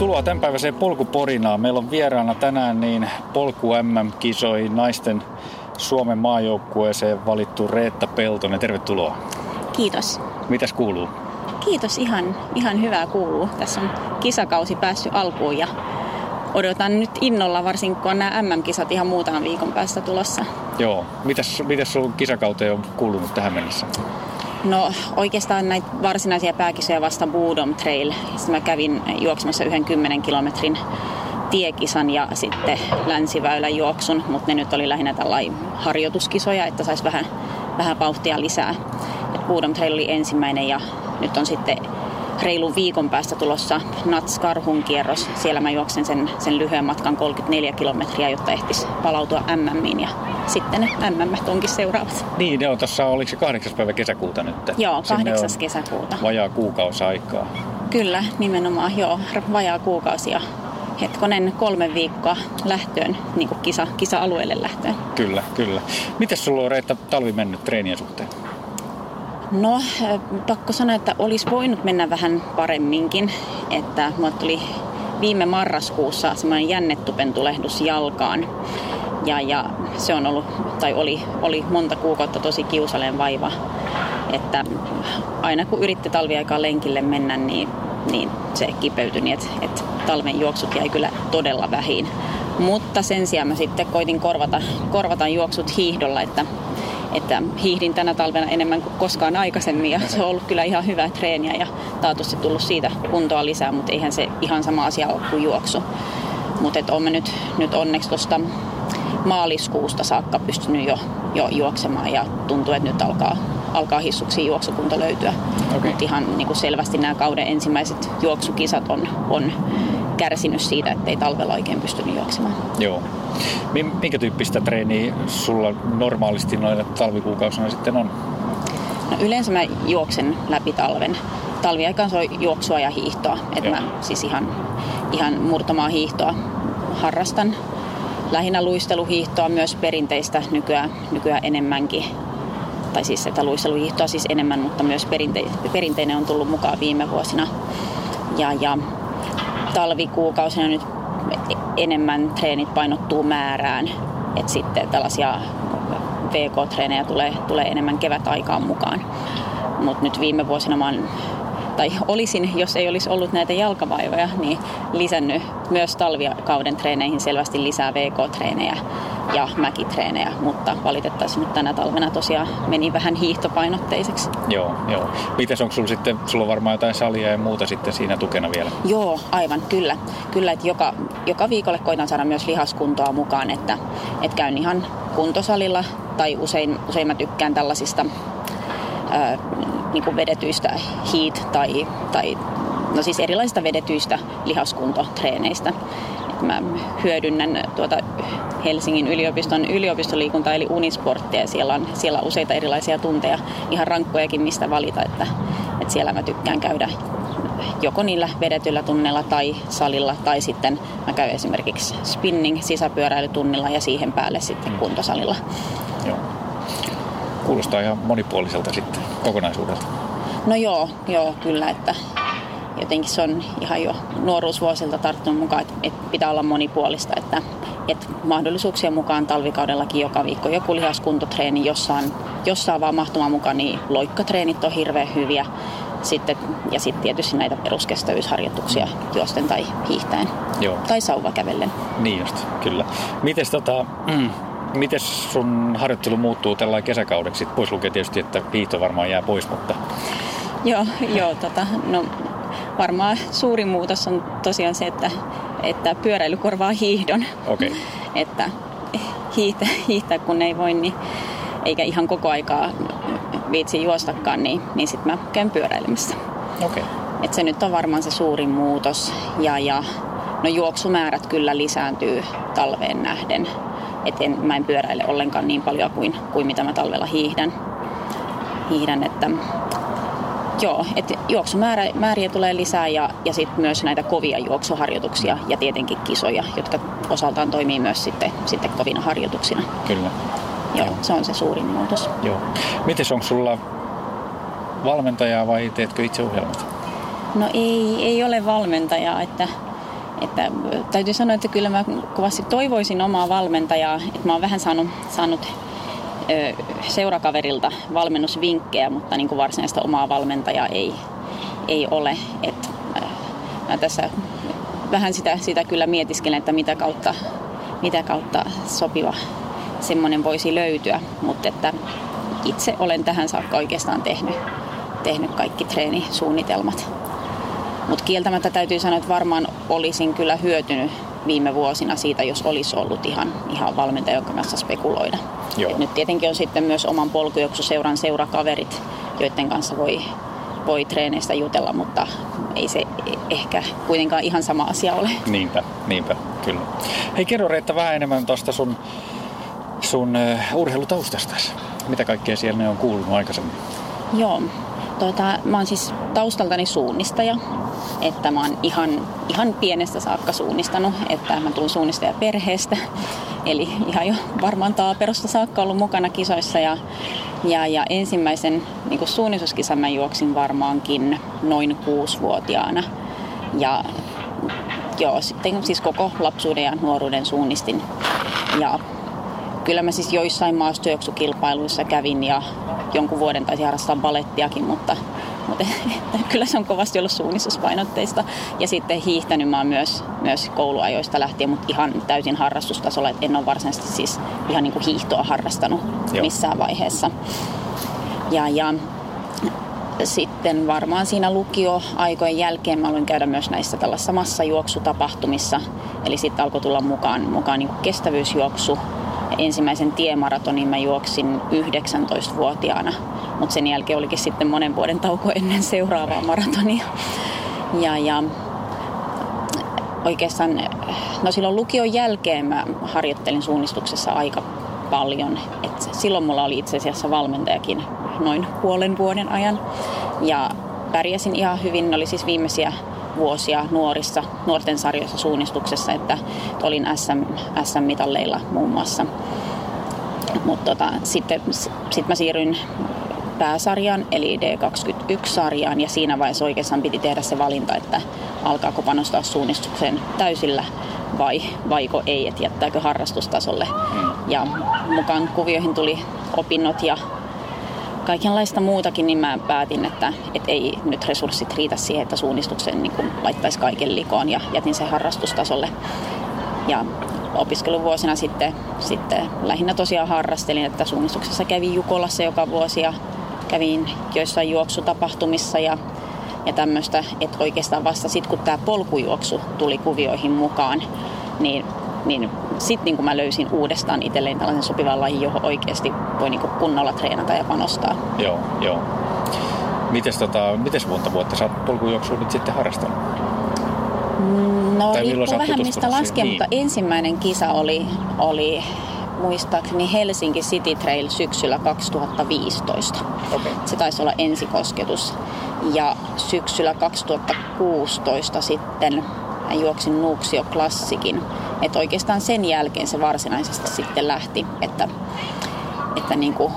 Tervetuloa tämänpäiväiseen Polkuporinaan. Meillä on vieraana tänään niin Polku MM-kisoihin naisten Suomen maajoukkueeseen valittu Reetta Peltonen. Tervetuloa. Kiitos. Mitäs kuuluu? Kiitos, ihan, ihan hyvää kuuluu. Tässä on kisakausi päässyt alkuun ja odotan nyt innolla, varsinkin kun on nämä MM-kisat ihan muutaman viikon päästä tulossa. Joo. Mitäs, mitäs sun kisakauteen on kuulunut tähän mennessä? No oikeastaan näitä varsinaisia pääkisoja vasta Boodom Trail. Sitten mä kävin juoksemassa yhden 10 kilometrin tiekisan ja sitten länsiväylän juoksun, mutta ne nyt oli lähinnä tällainen harjoituskisoja, että saisi vähän, vähän vauhtia lisää. Et Boodom Trail oli ensimmäinen ja nyt on sitten reilun viikon päästä tulossa Nats Karhun kierros. Siellä mä juoksen sen, sen lyhyen matkan 34 kilometriä, jotta ehtis palautua MMiin ja sitten ne MM onkin seuraavat. Niin, ne on tuossa, oliko se kahdeksas päivä kesäkuuta nyt? Joo, kahdeksas kesäkuuta. Vajaa kuukausi aikaa. Kyllä, nimenomaan joo, vajaa kuukausi ja hetkonen kolme viikkoa lähtöön, niin kuin kisa, kisa-alueelle lähtöön. Kyllä, kyllä. Miten sulla on Reetta talvi mennyt treenien suhteen? No, pakko sanoa, että olisi voinut mennä vähän paremminkin. Että mulle tuli viime marraskuussa semmoinen jännetupentulehdus jalkaan. Ja, ja se on ollut, tai oli, oli monta kuukautta tosi kiusallinen vaiva. Että aina kun yritti talviaikaan lenkille mennä, niin, niin se kipeytyi niin, että, että talven juoksut jäi kyllä todella vähin. Mutta sen sijaan mä sitten koitin korvata, korvata juoksut hiihdolla, että että hiihdin tänä talvena enemmän kuin koskaan aikaisemmin ja se on ollut kyllä ihan hyvää treeniä ja taatusti tullut siitä kuntoa lisää, mutta eihän se ihan sama asia ole kuin juoksu. Mutta olemme nyt, nyt onneksi tuosta maaliskuusta saakka pystynyt jo, jo juoksemaan ja tuntuu, että nyt alkaa, alkaa hissuksi juoksukunto löytyä. Okay. Mutta ihan niin kuin selvästi nämä kauden ensimmäiset juoksukisat on, on kärsinyt siitä, että ei talvella oikein pystynyt juoksemaan. Joo. Minkä tyyppistä treeniä sulla normaalisti noina talvikuukausina sitten on? No yleensä mä juoksen läpi talven. Talviaikaan se on juoksua ja hiihtoa. Että mä siis ihan, ihan murtomaa hiihtoa harrastan. Lähinnä luisteluhiihtoa, myös perinteistä nykyään, nykyään enemmänkin. Tai siis että luisteluhiihtoa siis enemmän, mutta myös perinte- perinteinen on tullut mukaan viime vuosina. Ja, ja talvikuukausina nyt enemmän treenit painottuu määrään. että sitten tällaisia VK-treenejä tulee, tulee enemmän kevätaikaan mukaan. Mutta nyt viime vuosina mä oon, tai olisin, jos ei olisi ollut näitä jalkavaivoja, niin lisännyt myös talvikauden treeneihin selvästi lisää VK-treenejä ja mäkitreenejä, mutta valitettavasti nyt tänä talvena tosiaan meni vähän hiihtopainotteiseksi. Joo, joo. Mites onko sulla sitten, sulla on varmaan jotain salia ja muuta sitten siinä tukena vielä? Joo, aivan, kyllä. Kyllä, että joka, joka viikolle koitan saada myös lihaskuntoa mukaan, että, että käyn ihan kuntosalilla tai usein, usein mä tykkään tällaisista niin kuin vedetyistä heat tai, tai no siis erilaisista vedetyistä lihaskuntotreeneistä. Et mä hyödynnän tuota Helsingin yliopiston yliopistoliikunta eli Unisporttia. Siellä on, siellä on useita erilaisia tunteja, ihan rankkojakin mistä valita, että, että siellä mä tykkään käydä joko niillä vedetyillä tunneilla tai salilla tai sitten mä käyn esimerkiksi spinning sisäpyöräilytunnilla ja siihen päälle sitten kuntosalilla. Joo. Kuulostaa ihan monipuoliselta sitten kokonaisuudelta. No joo, joo kyllä, että jotenkin se on ihan jo nuoruusvuosilta tarttunut mukaan, että, että pitää olla monipuolista, että, että mahdollisuuksien mukaan talvikaudellakin joka viikko joku lihaskuntotreeni, jossa on, jossa on vaan mahtumaan mukaan, niin loikkatreenit on hirveän hyviä. Sitten, ja sitten tietysti näitä peruskestävyysharjoituksia juosten tai hiihtäen. Joo. Tai sauvakävellen. Niin just, kyllä. Mites tota, mm, Miten sun harjoittelu muuttuu tällä kesäkaudeksi? Pois lukee tietysti, että hiihto varmaan jää pois, mutta... Joo, joo tota, no, varmaan suurin muutos on tosiaan se, että, että pyöräily korvaa hiihdon. Okay. että hiihtä, hiihtää kun ei voi, niin, eikä ihan koko aikaa viitsi juostakaan, niin, niin sitten mä käyn pyöräilemässä. Okay. Et se nyt on varmaan se suurin muutos. Ja, ja no juoksumäärät kyllä lisääntyy talveen nähden. Et en, mä en pyöräile ollenkaan niin paljon kuin, kuin mitä mä talvella hiihdän. hiihdän että Joo, että juoksumääriä tulee lisää ja, ja sitten myös näitä kovia juoksuharjoituksia ja tietenkin kisoja, jotka osaltaan toimii myös sitten, sitten kovina harjoituksina. Kyllä. Joo, Joo. se on se suurin muutos. Joo. Miten onko sulla valmentajaa vai teetkö itse ohjelmat? No ei, ei ole valmentajaa, että että täytyy sanoa, että kyllä mä kovasti toivoisin omaa valmentajaa, että mä oon vähän saanut, saanut seurakaverilta valmennusvinkkejä, mutta niin kuin varsinaista omaa valmentajaa ei, ei ole. Et, mä tässä vähän sitä, sitä kyllä mietiskelen, että mitä kautta, mitä kautta sopiva semmoinen voisi löytyä, mutta että itse olen tähän saakka oikeastaan tehnyt, tehnyt kaikki treenisuunnitelmat. Mutta kieltämättä täytyy sanoa, että varmaan olisin kyllä hyötynyt viime vuosina siitä, jos olisi ollut ihan, ihan valmentaja, jonka kanssa spekuloida. Joo. nyt tietenkin on sitten myös oman polkujuoksuseuran seurakaverit, joiden kanssa voi, voi treeneistä jutella, mutta ei se ehkä kuitenkaan ihan sama asia ole. Niinpä, niinpä, kyllä. Hei kerro Reetta vähän enemmän tuosta sun, sun uh, urheilutaustasta. Mitä kaikkea siellä ne on kuulunut aikaisemmin? Joo, Tuota, mä oon siis taustaltani suunnistaja, että mä oon ihan, ihan pienestä saakka suunnistanut, että mä tuun suunnistaja perheestä, eli ihan jo varmaan taaperosta saakka ollut mukana kisoissa ja, ja, ja ensimmäisen niin suunnistuskisan mä juoksin varmaankin noin kuusivuotiaana. Ja joo, sitten siis koko lapsuuden ja nuoruuden suunnistin. Ja kyllä mä siis joissain maastojuoksukilpailuissa kävin ja jonkun vuoden taisi harrastaa balettiakin, mutta, mutta kyllä se on kovasti ollut suunnistuspainotteista. Ja sitten hiihtänyt mä oon myös, myös kouluajoista lähtien, mutta ihan täysin harrastustasolla, että en ole varsinaisesti siis ihan niin kuin hiihtoa harrastanut Joo. missään vaiheessa. Ja, ja sitten varmaan siinä lukioaikojen jälkeen mä aloin käydä myös näissä tällaisissa massajuoksutapahtumissa. Eli sitten alkoi tulla mukaan, mukaan niin kestävyysjuoksu ensimmäisen tiemaratonin mä juoksin 19-vuotiaana, mutta sen jälkeen olikin sitten monen vuoden tauko ennen seuraavaa maratonia. Ja, ja oikeastaan, no silloin lukion jälkeen mä harjoittelin suunnistuksessa aika paljon. Et silloin mulla oli itse asiassa valmentajakin noin puolen vuoden ajan. Ja pärjäsin ihan hyvin. Ne oli siis viimeisiä vuosia nuorissa, nuorten sarjoissa suunnistuksessa, että olin SM, SM-mitalleilla muun muassa. Mutta tota, sitten sit mä siirryin pääsarjaan, eli D21-sarjaan, ja siinä vaiheessa oikeastaan piti tehdä se valinta, että alkaako panostaa suunnistukseen täysillä vai vaiko ei, että jättääkö harrastustasolle. Mm. Ja mukaan kuvioihin tuli opinnot ja kaikenlaista muutakin, niin mä päätin, että, että ei nyt resurssit riitä siihen, että suunnistuksen niin laittaisi kaiken likoon ja jätin sen harrastustasolle. Ja opiskeluvuosina sitten, sitten lähinnä tosiaan harrastelin, että suunnistuksessa kävin Jukolassa joka vuosi ja kävin joissain juoksutapahtumissa ja, ja tämmöistä, että oikeastaan vasta sitten kun tämä polkujuoksu tuli kuvioihin mukaan, niin niin sitten niin mä löysin uudestaan itselleen tällaisen sopivan lajin, johon oikeasti voi niin kunnolla treenata ja panostaa. Joo, joo. Mites, tota, mites monta vuotta sä oot polkujuoksua nyt sitten harrastanut? No tai riippuu vähän mistä laskee, niin. mutta ensimmäinen kisa oli, oli muistaakseni Helsinki City Trail syksyllä 2015. Okay. Se taisi olla ensikosketus. Ja syksyllä 2016 sitten juoksin Nuuksio Klassikin. Että oikeastaan sen jälkeen se varsinaisesti sitten lähti, että, että niin kuin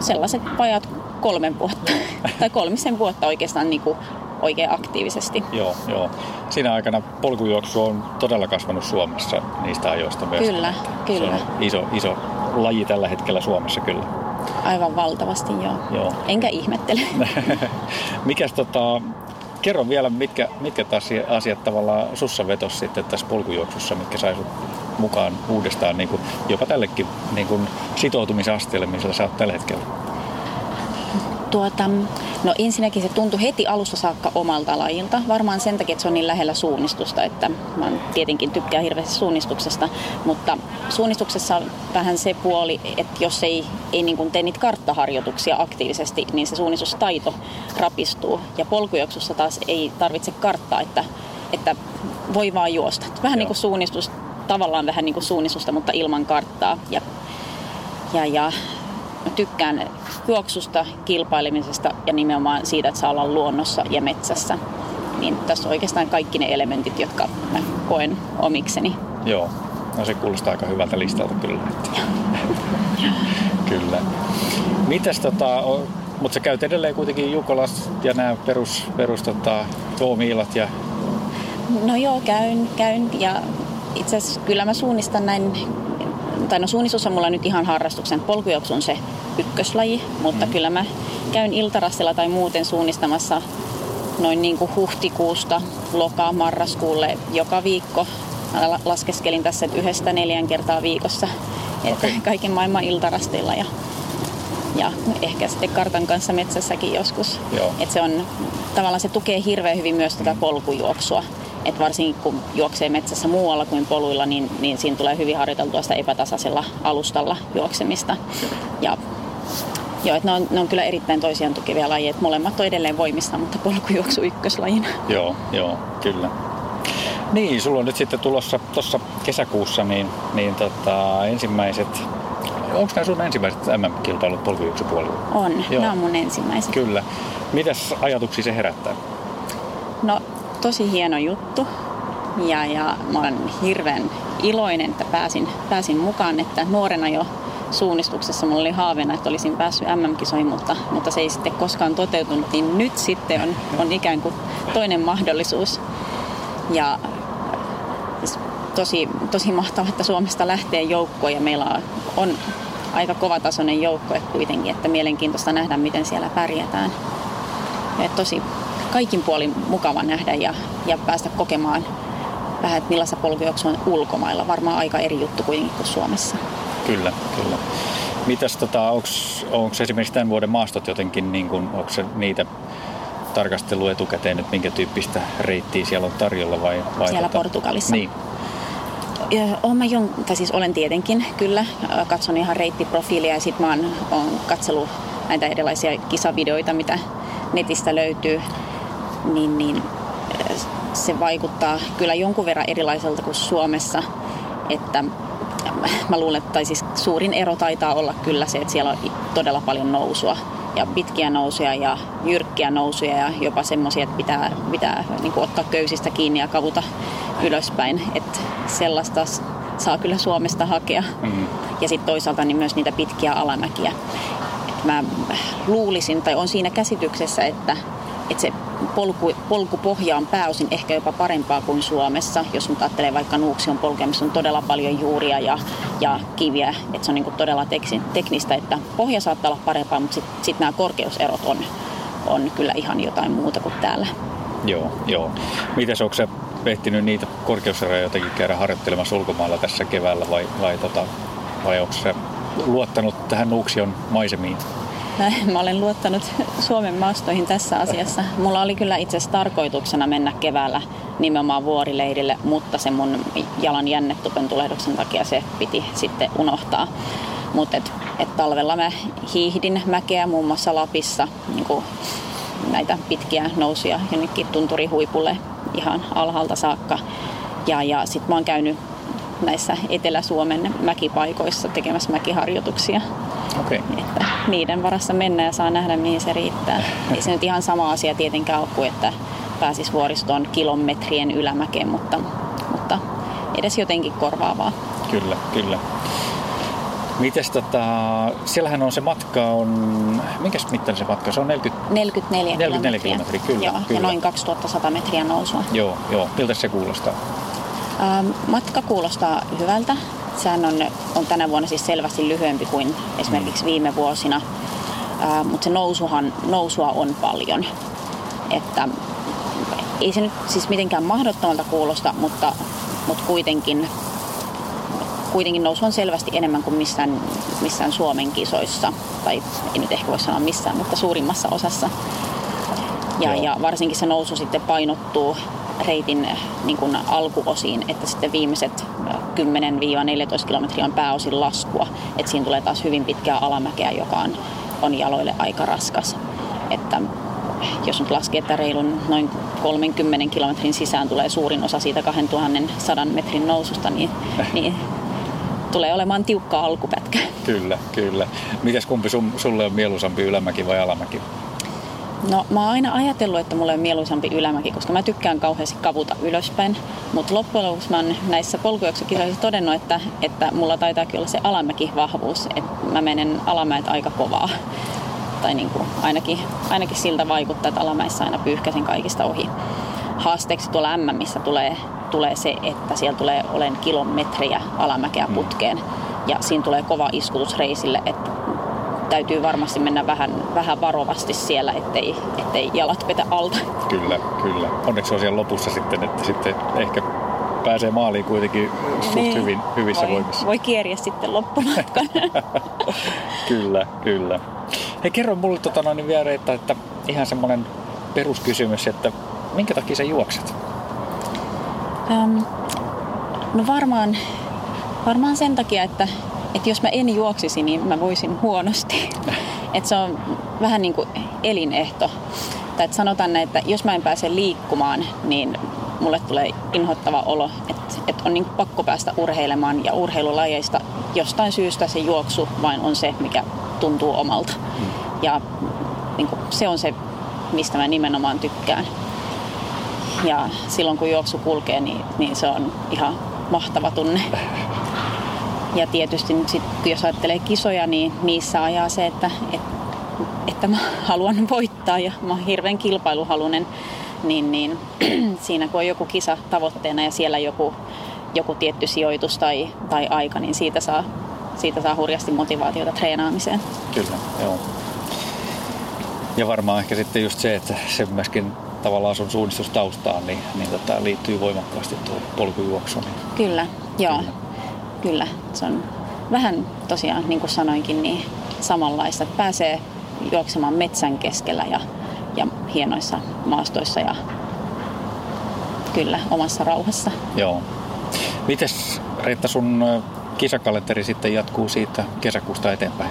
sellaiset pajat kolmen vuotta tai kolmisen vuotta oikeastaan niin kuin oikein aktiivisesti. Joo, joo. Siinä aikana polkujuoksu on todella kasvanut Suomessa niistä ajoista myös. Kyllä, kyllä. Se on iso, iso laji tällä hetkellä Suomessa kyllä. Aivan valtavasti, joo. joo. Enkä ihmettele. Mikäs tota, kerro vielä, mitkä, mitkä taas asiat tavallaan sussa vetos sitten tässä polkujuoksussa, mitkä sai mukaan uudestaan niin kuin, jopa tällekin niin kuin sitoutumisasteelle, missä sä oot tällä hetkellä? Tuota, no ensinnäkin se tuntui heti alusta saakka omalta lajilta. Varmaan sen takia, että se on niin lähellä suunnistusta, että mä tietenkin tykkään hirveästi suunnistuksesta, mutta suunnistuksessa on vähän se puoli, että jos ei, ei niin kuin tee niitä karttaharjoituksia aktiivisesti, niin se suunnistustaito rapistuu. Ja polkujuoksussa taas ei tarvitse karttaa, että, että voi vaan juosta. Vähän Joo. niin kuin suunnistus, tavallaan vähän niin kuin suunnistusta, mutta ilman karttaa. Ja, ja, ja tykkään juoksusta, kilpailemisesta ja nimenomaan siitä, että saa olla luonnossa ja metsässä. Niin tässä on oikeastaan kaikki ne elementit, jotka mä koen omikseni. Joo, no se kuulostaa aika hyvältä listalta kyllä. kyllä. Mites tota, mutta sä käyt edelleen kuitenkin Jukolas ja nämä perus, perus tota, ja No joo, käyn, käyn ja itse asiassa kyllä mä suunnistan näin, tai no suunnistus on mulla nyt ihan harrastuksen, polkujuoksu on se ykköslaji, mutta mm. kyllä mä käyn iltarassilla tai muuten suunnistamassa noin niin kuin huhtikuusta loka marraskuulle joka viikko. Mä laskeskelin tässä että yhdestä neljän kertaa viikossa, että okay. kaiken maailman iltarasteilla ja, ja ehkä sitten kartan kanssa metsässäkin joskus. Että se on tavallaan se tukee hirveän hyvin myös tätä polkujuoksua. Et varsinkin kun juoksee metsässä muualla kuin poluilla, niin, niin siinä tulee hyvin harjoiteltua sitä epätasaisella alustalla juoksemista. Ja Joo, että ne on, ne on kyllä erittäin toisiaan tukevia lajeja. Molemmat on edelleen voimissa, mutta polkujuoksu ykköslajina. Joo, joo, kyllä. Niin, sulla on nyt sitten tulossa tuossa kesäkuussa niin, niin tota, ensimmäiset Onko nämä sun ensimmäiset MM-kilpailut polkujuoksupuolella? On, Joo. nämä on mun ensimmäiset. Kyllä. Mitäs ajatuksia se herättää? No, tosi hieno juttu. Ja, ja mä olen hirveän iloinen, että pääsin, pääsin mukaan, että nuorena jo suunnistuksessa mulla oli haaveena, että olisin päässyt MM-kisoihin, mutta, mutta se ei sitten koskaan toteutunut, niin nyt sitten on, on ikään kuin toinen mahdollisuus. Ja tosi, tosi mahtavaa, että Suomesta lähtee joukko ja meillä on, on aika kovatasoinen joukko kuitenkin, että mielenkiintoista nähdä, miten siellä pärjätään. Ja tosi kaikin puolin mukava nähdä ja, ja päästä kokemaan vähän, että millaista polkujuoksu on ulkomailla. Varmaan aika eri juttu kuitenkin kuin Suomessa. Kyllä, kyllä. Mitäs tota, onko esimerkiksi tämän vuoden maastot jotenkin, niin kun, onko se niitä tarkastelu etukäteen, että minkä tyyppistä reittiä siellä on tarjolla vai? vai siellä tota, Portugalissa. Niin. Olen, mä jon, tai siis olen tietenkin kyllä, katson ihan reittiprofiilia ja sitten mä oon, oon katsellut näitä erilaisia kisavideoita, mitä netistä löytyy, niin, niin se vaikuttaa kyllä jonkun verran erilaiselta kuin Suomessa, että mä luulen, että tai siis suurin ero taitaa olla kyllä se, että siellä on todella paljon nousua ja pitkiä nousuja ja jyrkkiä nousuja ja jopa semmoisia, että pitää, pitää niin kuin ottaa köysistä kiinni ja kavuta ylöspäin. Että sellaista saa kyllä Suomesta hakea. Mm-hmm. Ja sitten toisaalta niin myös niitä pitkiä alamäkiä. Et mä luulisin tai on siinä käsityksessä, että, että se polku, polkupohja on pääosin ehkä jopa parempaa kuin Suomessa. Jos nyt ajattelee vaikka Nuuksion polkea, missä on todella paljon juuria ja, ja kiviä, että se on niin todella teknistä, että pohja saattaa olla parempaa, mutta sitten sit nämä korkeuserot on, on kyllä ihan jotain muuta kuin täällä. Joo, joo. Mites onko se ehtinyt niitä korkeuseroja jotenkin käydä harjoittelemassa ulkomailla tässä keväällä vai, vai, tota, vai onko se luottanut tähän Nuuksion maisemiin? Mä olen luottanut Suomen maastoihin tässä asiassa. Mulla oli kyllä itse asiassa tarkoituksena mennä keväällä nimenomaan vuorileirille, mutta se mun jalan jännetupentulehduksen takia se piti sitten unohtaa. Mutta et, et talvella mä hiihdin mäkeä muun muassa Lapissa niin näitä pitkiä nousuja jonnekin tunturihuipulle ihan alhaalta saakka. Ja, ja sitten mä oon käynyt näissä Etelä-Suomen mäkipaikoissa tekemässä mäkiharjoituksia. Okay. Että niiden varassa mennä ja saa nähdä, mihin se riittää. Ei se nyt ihan sama asia tietenkään ole kuin, että pääsis vuoristoon kilometrien ylämäkeen, mutta, mutta edes jotenkin korvaavaa. Kyllä, kyllä. Mites tota, siellähän on se matka on, minkäs mittainen se matka? Se on 40, 44, 44 kilometriä. kyllä, joo, kyllä. Ja noin 2100 metriä nousua. Joo, joo. Miltä se kuulostaa? Ähm, matka kuulostaa hyvältä. Sehän on, on tänä vuonna siis selvästi lyhyempi kuin esimerkiksi mm. viime vuosina, äh, mutta se nousuhan, nousua on paljon. Että ei se nyt siis mitenkään mahdottomalta kuulosta, mutta, mutta kuitenkin, kuitenkin nousu on selvästi enemmän kuin missään, missään Suomen kisoissa. Tai ei nyt ehkä voi sanoa missään, mutta suurimmassa osassa. Ja, ja varsinkin se nousu sitten painottuu reitin niin kuin alkuosiin, että sitten viimeiset 10-14 kilometriä on pääosin laskua. Että siinä tulee taas hyvin pitkää alamäkeä, joka on, on jaloille aika raskas. Että jos nyt laskee, että reilun noin 30 kilometrin sisään tulee suurin osa siitä 2100 metrin noususta, niin, niin tulee olemaan tiukka alkupätkä. Kyllä, kyllä. Mitäs kumpi sun, sulle on mieluisampi, ylämäki vai alamäki? No mä oon aina ajatellut, että mulle on mieluisampi ylämäki, koska mä tykkään kauheasti kavuta ylöspäin. Mutta loppujen lopuksi mä oon näissä polkujuoksukisoissa todennut, että, että mulla taitaa olla se alamäki vahvuus. Että mä menen alamäet aika kovaa. Tai niin kuin ainakin, ainakin siltä vaikuttaa, että alamäissä aina pyyhkäsin kaikista ohi. haasteeksi tuolla missä tulee, tulee se, että siellä tulee olen kilometriä alamäkeä mm. putkeen. Ja siinä tulee kova iskutus reisille, että täytyy varmasti mennä vähän, vähän varovasti siellä, ettei, ettei jalat petä alta. Kyllä, kyllä. Onneksi on siellä lopussa sitten, että sitten ehkä pääsee maaliin kuitenkin suht niin. hyvin, hyvissä voi, voimissa. Voi kieriä sitten loppumatkan. kyllä, kyllä. Hei, kerro mulle tota noin vielä, että, että ihan semmoinen peruskysymys, että minkä takia sä juokset? Um, no varmaan, varmaan sen takia, että, että jos mä en juoksisi, niin mä voisin huonosti. että se on vähän niin kuin elinehto. Tai että sanotaan että jos mä en pääse liikkumaan, niin mulle tulee inhottava olo, että, että on niin pakko päästä urheilemaan ja urheilulajeista jostain syystä se juoksu vain on se, mikä tuntuu omalta. Mm. Ja niin kuin, se on se, mistä mä nimenomaan tykkään. Ja silloin kun juoksu kulkee, niin, niin se on ihan mahtava tunne. Ja tietysti nyt sit, jos ajattelee kisoja, niin niissä ajaa se, että, että, että mä haluan voittaa ja mä oon hirveän kilpailuhalunen. Niin, niin siinä kun on joku kisa tavoitteena ja siellä joku, joku tietty sijoitus tai, tai aika, niin siitä saa, siitä saa hurjasti motivaatiota treenaamiseen. Kyllä, joo. Ja varmaan ehkä sitten just se, että se myöskin tavallaan sun suunnistustaustaan niin, niin tota, liittyy voimakkaasti tuo polkujuoksu. Niin. Kyllä, joo. Kyllä. Kyllä. Se on vähän tosiaan, niin kuin sanoinkin, niin samanlaista, että pääsee juoksemaan metsän keskellä ja, ja hienoissa maastoissa ja kyllä omassa rauhassa. Joo. Mites Reetta sun kisakalenteri sitten jatkuu siitä kesäkuusta eteenpäin?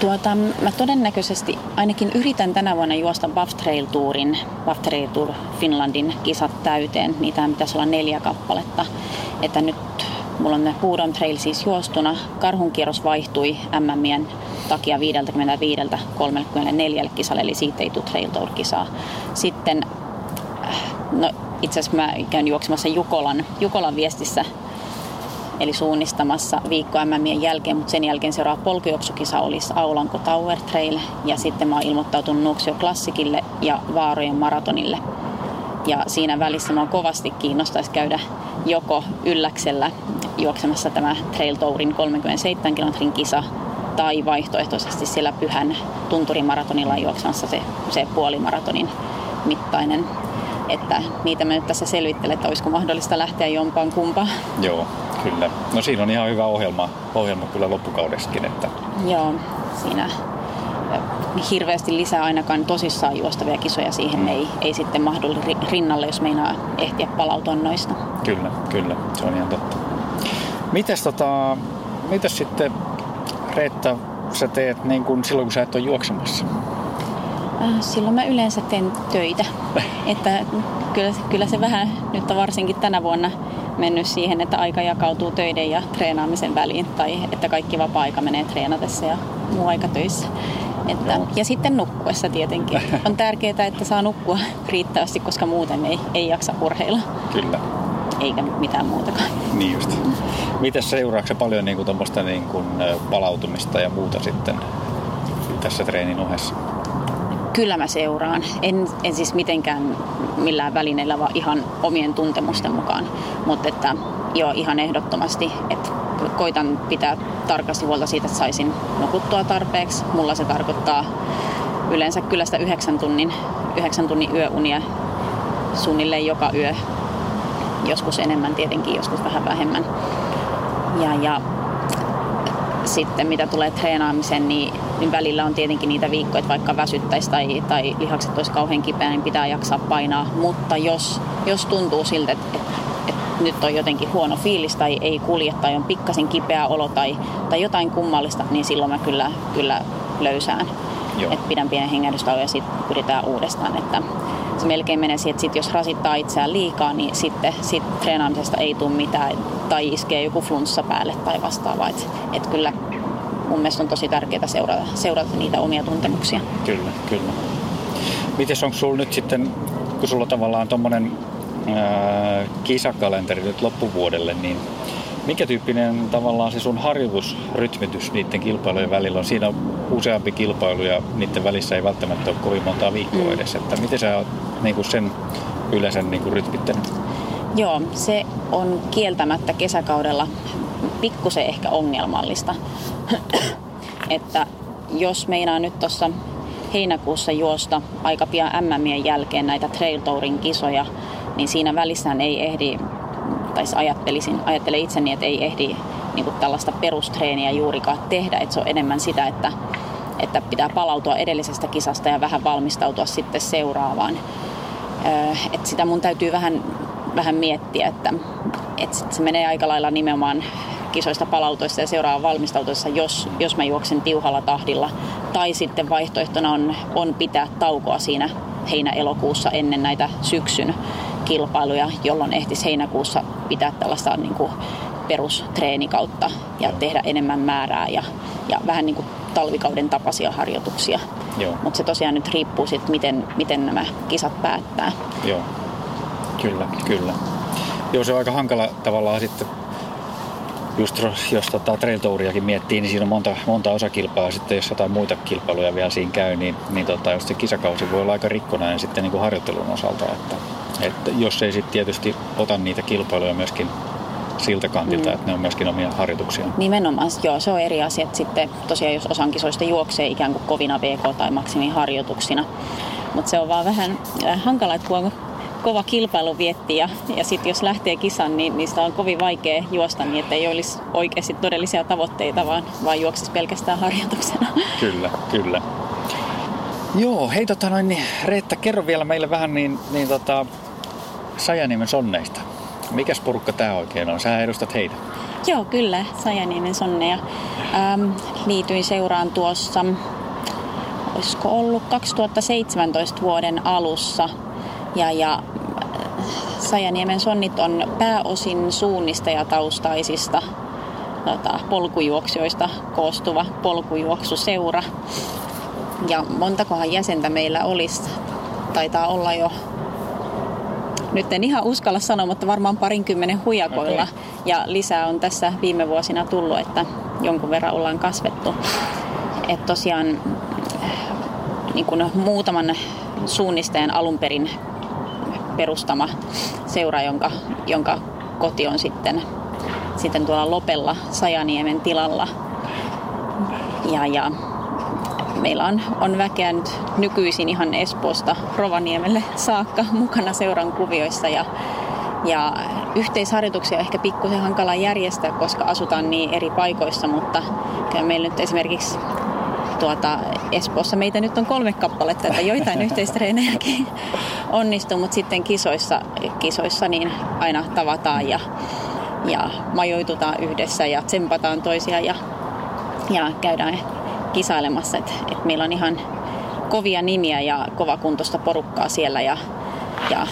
Tuota, mä todennäköisesti ainakin yritän tänä vuonna juosta Buff Trail Tourin, Buff Trail Tour Finlandin kisat täyteen. Niitä pitäisi olla neljä kappaletta. Että nyt mulla on ne Foodon Trail siis juostuna. Karhunkierros vaihtui MMien takia 55-34 kisalle, eli siitä ei tule Trail Tour-kisaa. Sitten, no itse asiassa mä käyn juoksemassa Jukolan, Jukolan viestissä eli suunnistamassa viikko MMien jälkeen, mutta sen jälkeen seuraava polkujuoksukisa olisi Aulanko Tower Trail ja sitten mä oon ilmoittautunut Nuuksio Klassikille ja Vaarojen maratonille. Ja siinä välissä mä kovasti kiinnostaisi käydä joko Ylläksellä juoksemassa tämä Trail Tourin 37 kilometrin kisa tai vaihtoehtoisesti siellä Pyhän tunturimaratonilla juoksemassa se, se puolimaratonin mittainen että niitä me nyt tässä selvittelen, että olisiko mahdollista lähteä jompaan kumpaan. Joo, kyllä. No siinä on ihan hyvä ohjelma, ohjelma kyllä loppukaudestakin. Että... Joo, siinä hirveästi lisää ainakaan tosissaan juostavia kisoja siihen ei, ei sitten mahdu rinnalle, jos meinaa ehtiä palautua noista. Kyllä, kyllä, se on ihan totta. Mites, tota, mitäs sitten Reetta sä teet niin kun silloin, kun sä et ole juoksemassa? Äh, silloin mä yleensä teen töitä. että kyllä, kyllä se vähän nyt on varsinkin tänä vuonna mennyt siihen, että aika jakautuu töiden ja treenaamisen väliin. Tai että kaikki vapaa-aika menee treenatessa ja muu aika töissä. Että, ja sitten nukkuessa tietenkin. On tärkeää, että saa nukkua riittävästi, koska muuten ei, ei jaksa urheilla. Kyllä. Eikä mitään muutakaan. Niin just. Miten seuraako paljon niin kuin, niin kuin, palautumista ja muuta sitten tässä treenin ohessa? Kyllä mä seuraan. En, en siis mitenkään millään välineellä, vaan ihan omien tuntemusten mukaan. Mutta että joo, ihan ehdottomasti, että koitan pitää tarkasti huolta siitä, että saisin nukuttua tarpeeksi. Mulla se tarkoittaa yleensä kyllä sitä yhdeksän tunnin, yhdeksän tunnin yöunia suunnilleen joka yö. Joskus enemmän tietenkin, joskus vähän vähemmän. Ja, ja sitten mitä tulee treenaamiseen, niin, niin välillä on tietenkin niitä viikkoja, että vaikka väsyttäisi tai, tai lihakset olisi kauhean kipeä, niin pitää jaksaa painaa. Mutta jos, jos tuntuu siltä, että, että, että nyt on jotenkin huono fiilis tai ei kulje tai on pikkasen kipeä olo tai, tai jotain kummallista, niin silloin mä kyllä, kyllä löysään. Että pidän pienen hengähdystauon ja sitten pyritään uudestaan. Että se melkein menee siihen, että sit jos rasittaa itseään liikaa, niin sitten sit treenaamisesta ei tule mitään tai iskee joku flunssa päälle tai vastaavaa. Että et kyllä mun mielestä on tosi tärkeää seurata, seurata niitä omia tuntemuksia. Kyllä, kyllä. Mites onko sulla nyt sitten, kun sulla tavallaan tuommoinen kisakalenteri nyt loppuvuodelle, niin mikä tyyppinen tavallaan se sun harjoitusrytmitys niiden kilpailujen välillä on? Siinä on useampi kilpailu ja niiden välissä ei välttämättä ole kovin montaa viikkoa mm. edes. Että miten sä niin kuin sen yleensä niin kuin rytmittänyt? Joo, se on kieltämättä kesäkaudella pikkusen ehkä ongelmallista. että jos meinaa nyt tuossa heinäkuussa juosta aika pian MMien jälkeen näitä Trail Tourin kisoja, niin siinä välissään ei ehdi, tai ajattelisin, ajattelen itseni, että ei ehdi niin kuin tällaista perustreeniä juurikaan tehdä, että se on enemmän sitä, että, että pitää palautua edellisestä kisasta ja vähän valmistautua sitten seuraavaan. Että sitä mun täytyy vähän, vähän miettiä, että, että se menee aika lailla nimenomaan kisoista palautuessa ja seuraava valmistautuessa, jos, jos mä juoksen tiuhalla tahdilla. Tai sitten vaihtoehtona on, on pitää taukoa siinä heinä-elokuussa ennen näitä syksyn kilpailuja, jolloin ehtisi heinäkuussa pitää tällaista niin kuin perustreenikautta ja tehdä enemmän määrää ja, ja vähän niin kuin talvikauden tapaisia harjoituksia. Mutta se tosiaan nyt riippuu sitten, miten, miten nämä kisat päättää. Joo, kyllä, kyllä. Joo, se on aika hankala tavallaan sitten just jos tota Trail Touriakin miettii, niin siinä on monta, monta osakilpaa. Sitten jos jotain muita kilpailuja vielä siinä käy, niin, niin tota, just se kisakausi voi olla aika rikkonainen sitten niin kuin harjoittelun osalta. Että, että jos ei sitten tietysti ota niitä kilpailuja myöskin siltä kantilta, mm. että ne on myöskin omia harjoituksia. Nimenomaan, joo, se on eri asia. Että sitten tosiaan jos osan kisoista juoksee ikään kuin kovina VK- tai maksimiharjoituksina. Mutta se on vaan vähän äh, hankala, että kun on kova kilpailu vietti ja, ja sitten jos lähtee kisan, niin niistä on kovin vaikea juosta niin, että ei olisi oikeasti todellisia tavoitteita, vaan, vaan juoksisi pelkästään harjoituksena. Kyllä, kyllä. Joo, hei tota noin, niin Reetta, kerro vielä meille vähän niin, niin tota, Sajaniemen sonneista. Mikäs porukka tämä oikein on? Sä edustat heitä. Joo, kyllä, Sajaniemen sonneja. Ähm, liityin seuraan tuossa, olisiko ollut 2017 vuoden alussa. Ja, ja Sajaniemen sonnit on pääosin suunnistajataustaisista tota, polkujuoksijoista koostuva polkujuoksuseura. Ja montakohan jäsentä meillä olisi? Taitaa olla jo nyt en ihan uskalla sanoa, mutta varmaan parinkymmenen hujakoilla. Okay. Ja lisää on tässä viime vuosina tullut, että jonkun verran ollaan kasvettu. Että tosiaan niin kuin muutaman suunnistajan alun perin perustama seura, jonka, jonka koti on sitten, sitten tuolla Lopella Sajaniemen tilalla. Ja, ja meillä on, on väkeä nyt nykyisin ihan Espoosta Rovaniemelle saakka mukana seuran kuvioissa ja, ja yhteisharjoituksia ehkä pikkusen hankala järjestää, koska asutaan niin eri paikoissa, mutta kyllä meillä nyt esimerkiksi tuota, Espoossa meitä nyt on kolme kappaletta, että joitain yhteistreenejäkin onnistuu, mutta sitten kisoissa, kisoissa niin aina tavataan ja, ja majoitutaan yhdessä ja tsempataan toisia ja, ja käydään kisailemassa. Et, et meillä on ihan kovia nimiä ja kovakuntoista porukkaa siellä ja, ja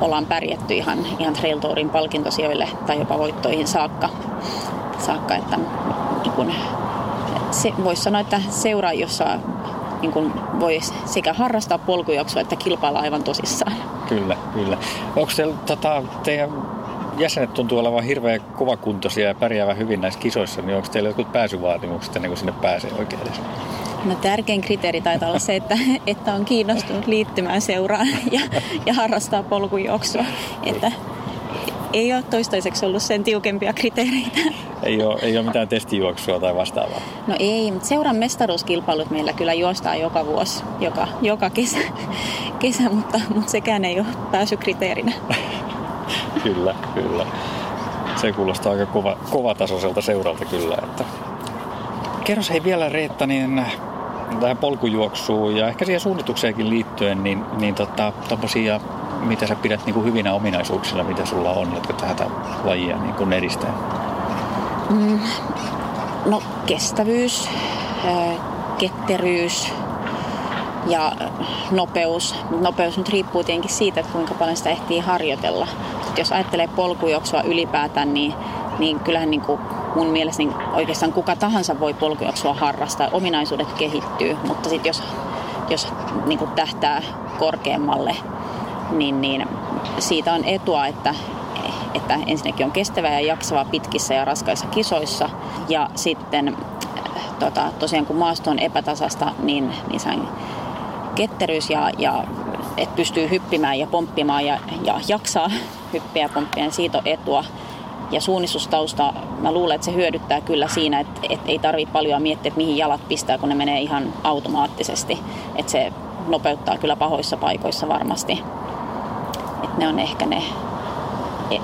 ollaan pärjätty ihan, ihan Trail Tourin palkintosijoille tai jopa voittoihin saakka. saakka että, niin kun, se, voisi sanoa, että seura, jossa niin kun voi sekä harrastaa polkujuoksua että kilpailla aivan tosissaan. Kyllä, kyllä. Onko teillä, tota, teidän jäsenet tuntuu olevan hirveän kovakuntoisia ja pärjäävän hyvin näissä kisoissa, niin onko teillä jotkut pääsyvaatimukset ennen kuin sinne pääsee oikein edes? No tärkein kriteeri taitaa olla se, että, että on kiinnostunut liittymään seuraan ja, ja harrastaa polkujuoksua. Että ei ole toistaiseksi ollut sen tiukempia kriteereitä. Ei ole, ei ole mitään testijuoksua tai vastaavaa? No ei, mutta seuran mestaruuskilpailut meillä kyllä juostaan joka vuosi, joka, joka kesä, kesä mutta, mutta sekään ei ole pääsykriteerinä. kyllä, kyllä. Se kuulostaa aika kova, kovatasoiselta seuralta kyllä. Että... Kerros hei vielä Reetta, niin tähän polkujuoksuun ja ehkä siihen suunnitukseenkin liittyen, niin, niin tota, tommosia, mitä sä pidät niin kuin hyvinä ominaisuuksilla, mitä sulla on, jotka tätä lajia niin kuin edistää? Mm, no kestävyys, ketteryys, ja nopeus. Nopeus nyt riippuu tietenkin siitä, että kuinka paljon sitä ehtii harjoitella. Sitten jos ajattelee polkujuoksua ylipäätään, niin, niin kyllähän niin kuin mun mielestä niin oikeastaan kuka tahansa voi polkujuoksua harrastaa. Ominaisuudet kehittyy, mutta sitten jos, jos niin kuin tähtää korkeammalle, niin, niin siitä on etua, että, että ensinnäkin on kestävä ja jaksava pitkissä ja raskaissa kisoissa. Ja sitten tota, tosiaan kun maasto on epätasasta, niin, niin ketteryys ja, ja että pystyy hyppimään ja pomppimaan ja, ja jaksaa hyppiä siitä on etua. Ja suunnistustausta, mä luulen, että se hyödyttää kyllä siinä, että, että ei tarvitse paljon miettiä, että mihin jalat pistää, kun ne menee ihan automaattisesti. Että se nopeuttaa kyllä pahoissa paikoissa varmasti. Että ne on ehkä ne,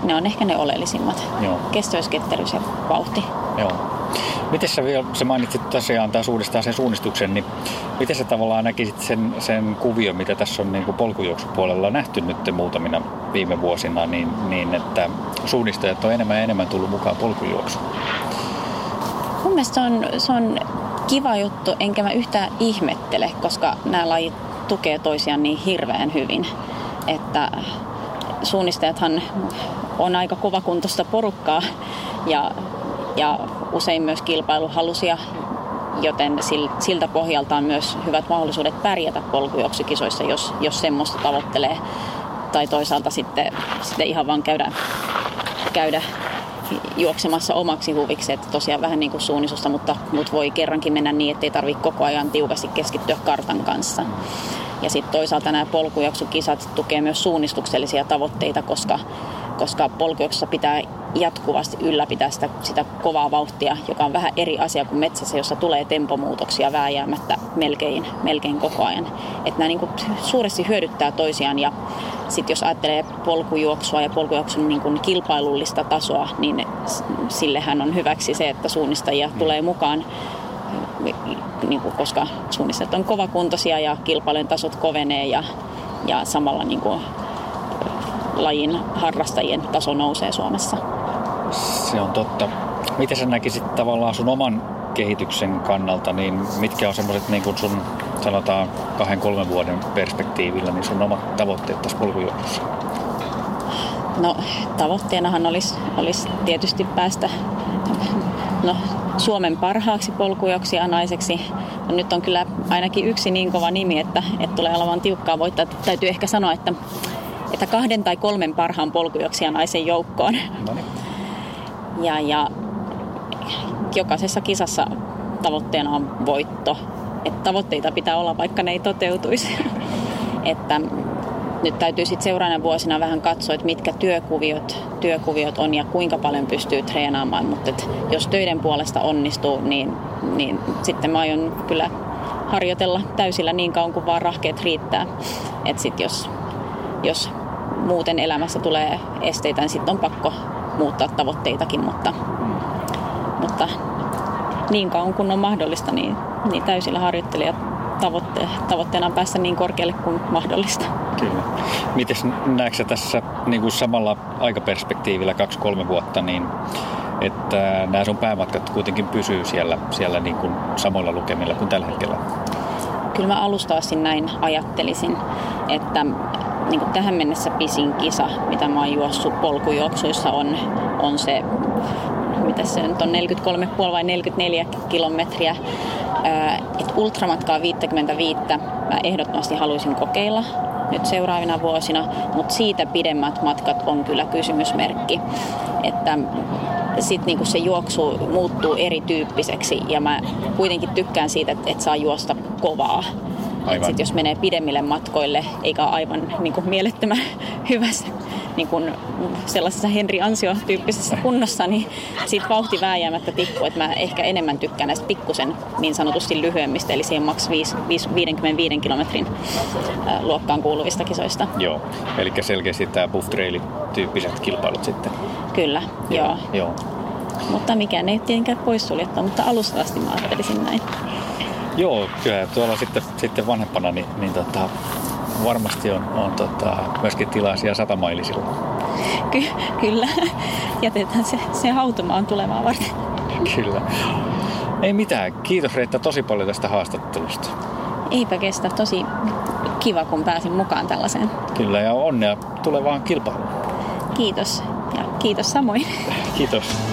ne, on ehkä ne oleellisimmat. Joo. Kestävyysketteryys ja vauhti. Joo. Miten sä vielä, sä mainitsit tosiaan taas uudestaan sen suunnistuksen, niin miten sä tavallaan näkisit sen, sen kuvion, mitä tässä on niin polkujuoksupuolella nähty nyt muutamina viime vuosina, niin, niin että suunnistajat on enemmän ja enemmän tullut mukaan polkujuoksuun? Mun mielestä se on, se on kiva juttu, enkä mä yhtään ihmettele, koska nämä lajit tukee toisiaan niin hirveän hyvin, että suunnistajathan on aika kovakuntoista porukkaa ja, ja usein myös kilpailuhalusia, joten siltä pohjalta on myös hyvät mahdollisuudet pärjätä polkujuoksukisoissa, jos, jos semmoista tavoittelee. Tai toisaalta sitten, sitten ihan vaan käydä, käydä juoksemassa omaksi huviksi, että tosiaan vähän niin kuin suunnisusta, mutta, mutta voi kerrankin mennä niin, että ei tarvitse koko ajan tiukasti keskittyä kartan kanssa. Ja sitten toisaalta nämä polkujuoksukisat tukee myös suunnistuksellisia tavoitteita, koska, koska polkujuoksussa pitää jatkuvasti ylläpitää sitä, sitä kovaa vauhtia, joka on vähän eri asia kuin metsässä, jossa tulee tempomuutoksia vääjäämättä melkein, melkein koko ajan. Että nämä niin kuin suuresti hyödyttää toisiaan ja sitten jos ajattelee polkujuoksua ja polkujuoksun niin kuin kilpailullista tasoa, niin sillehän on hyväksi se, että suunnistajia tulee mukaan niin kuin, koska suunnistajat on kovakuntoisia ja kilpailujen tasot kovenee ja, ja samalla niin kuin, lajin harrastajien taso nousee Suomessa. Se on totta. Miten sä näkisit tavallaan sun oman kehityksen kannalta, niin mitkä on semmoiset niin kuin sun sanotaan kahden, kolmen vuoden perspektiivillä, niin sun omat tavoitteet tässä polkujuoksussa? No tavoitteenahan olisi, olisi tietysti päästä no, Suomen parhaaksi polkujuoksija naiseksi. No, nyt on kyllä ainakin yksi niin kova nimi, että, että tulee olemaan tiukkaa voittaa. Täytyy ehkä sanoa, että, että kahden tai kolmen parhaan polkujuoksijan naisen joukkoon. Ja, ja jokaisessa kisassa tavoitteena on voitto. Että tavoitteita pitää olla, vaikka ne ei toteutuisi. että nyt täytyy sitten seuraavana vuosina vähän katsoa, että mitkä työkuviot, työkuviot on ja kuinka paljon pystyy treenaamaan. Mutta jos töiden puolesta onnistuu, niin, niin sitten mä aion kyllä harjoitella täysillä niin kauan kuin vaan rahkeet riittää. Että sitten jos, jos muuten elämässä tulee esteitä, niin sitten on pakko muuttaa tavoitteitakin, mutta, mutta niin kauan kun on mahdollista, niin, niin täysillä harjoittelijat tavoitte, tavoitteena on päästä niin korkealle kuin mahdollista. Kyllä. Miten näetkö tässä niin kuin samalla aikaperspektiivillä kaksi-kolme vuotta, niin että nämä sun päämatkat kuitenkin pysyy siellä, siellä niin kuin samoilla lukemilla kuin tällä hetkellä? Kyllä mä alusta asti näin ajattelisin, että niin kuin tähän mennessä pisin kisa, mitä mä oon juossut polkujuoksuissa, on, on se, mitä se nyt on, 43,5 vai 44 kilometriä. Että ultramatkaa 55 mä ehdottomasti haluaisin kokeilla nyt seuraavina vuosina, mutta siitä pidemmät matkat on kyllä kysymysmerkki. Että sitten niinku se juoksu muuttuu erityyppiseksi ja mä kuitenkin tykkään siitä, että et saa juosta kovaa. Sit jos menee pidemmille matkoille, eikä aivan niin kuin mielettömän hyvässä niin kuin sellaisessa Henri Ansio-tyyppisessä kunnossa, niin siitä vauhti vääjäämättä tippuu. Että mä ehkä enemmän tykkään näistä pikkusen niin sanotusti lyhyemmistä, eli siihen maks 55 kilometrin luokkaan kuuluvista kisoista. Joo, eli selkeästi tämä buff tyyppiset kilpailut sitten. Kyllä, joo. joo. joo. Mutta mikään ei tietenkään poissuljettu, mutta alusta asti mä ajattelisin näin. Joo, kyllä tuolla sitten, sitten vanhempana niin, niin tota, varmasti on, on tota, myöskin tilaa siellä satamailisilla. Ky- kyllä, jätetään se, se hautumaan tulemaan varten. Kyllä. Ei mitään. Kiitos Reetta tosi paljon tästä haastattelusta. Eipä kestä. Tosi kiva, kun pääsin mukaan tällaiseen. Kyllä, ja onnea tulevaan kilpailuun. Kiitos. Ja kiitos samoin. Kiitos.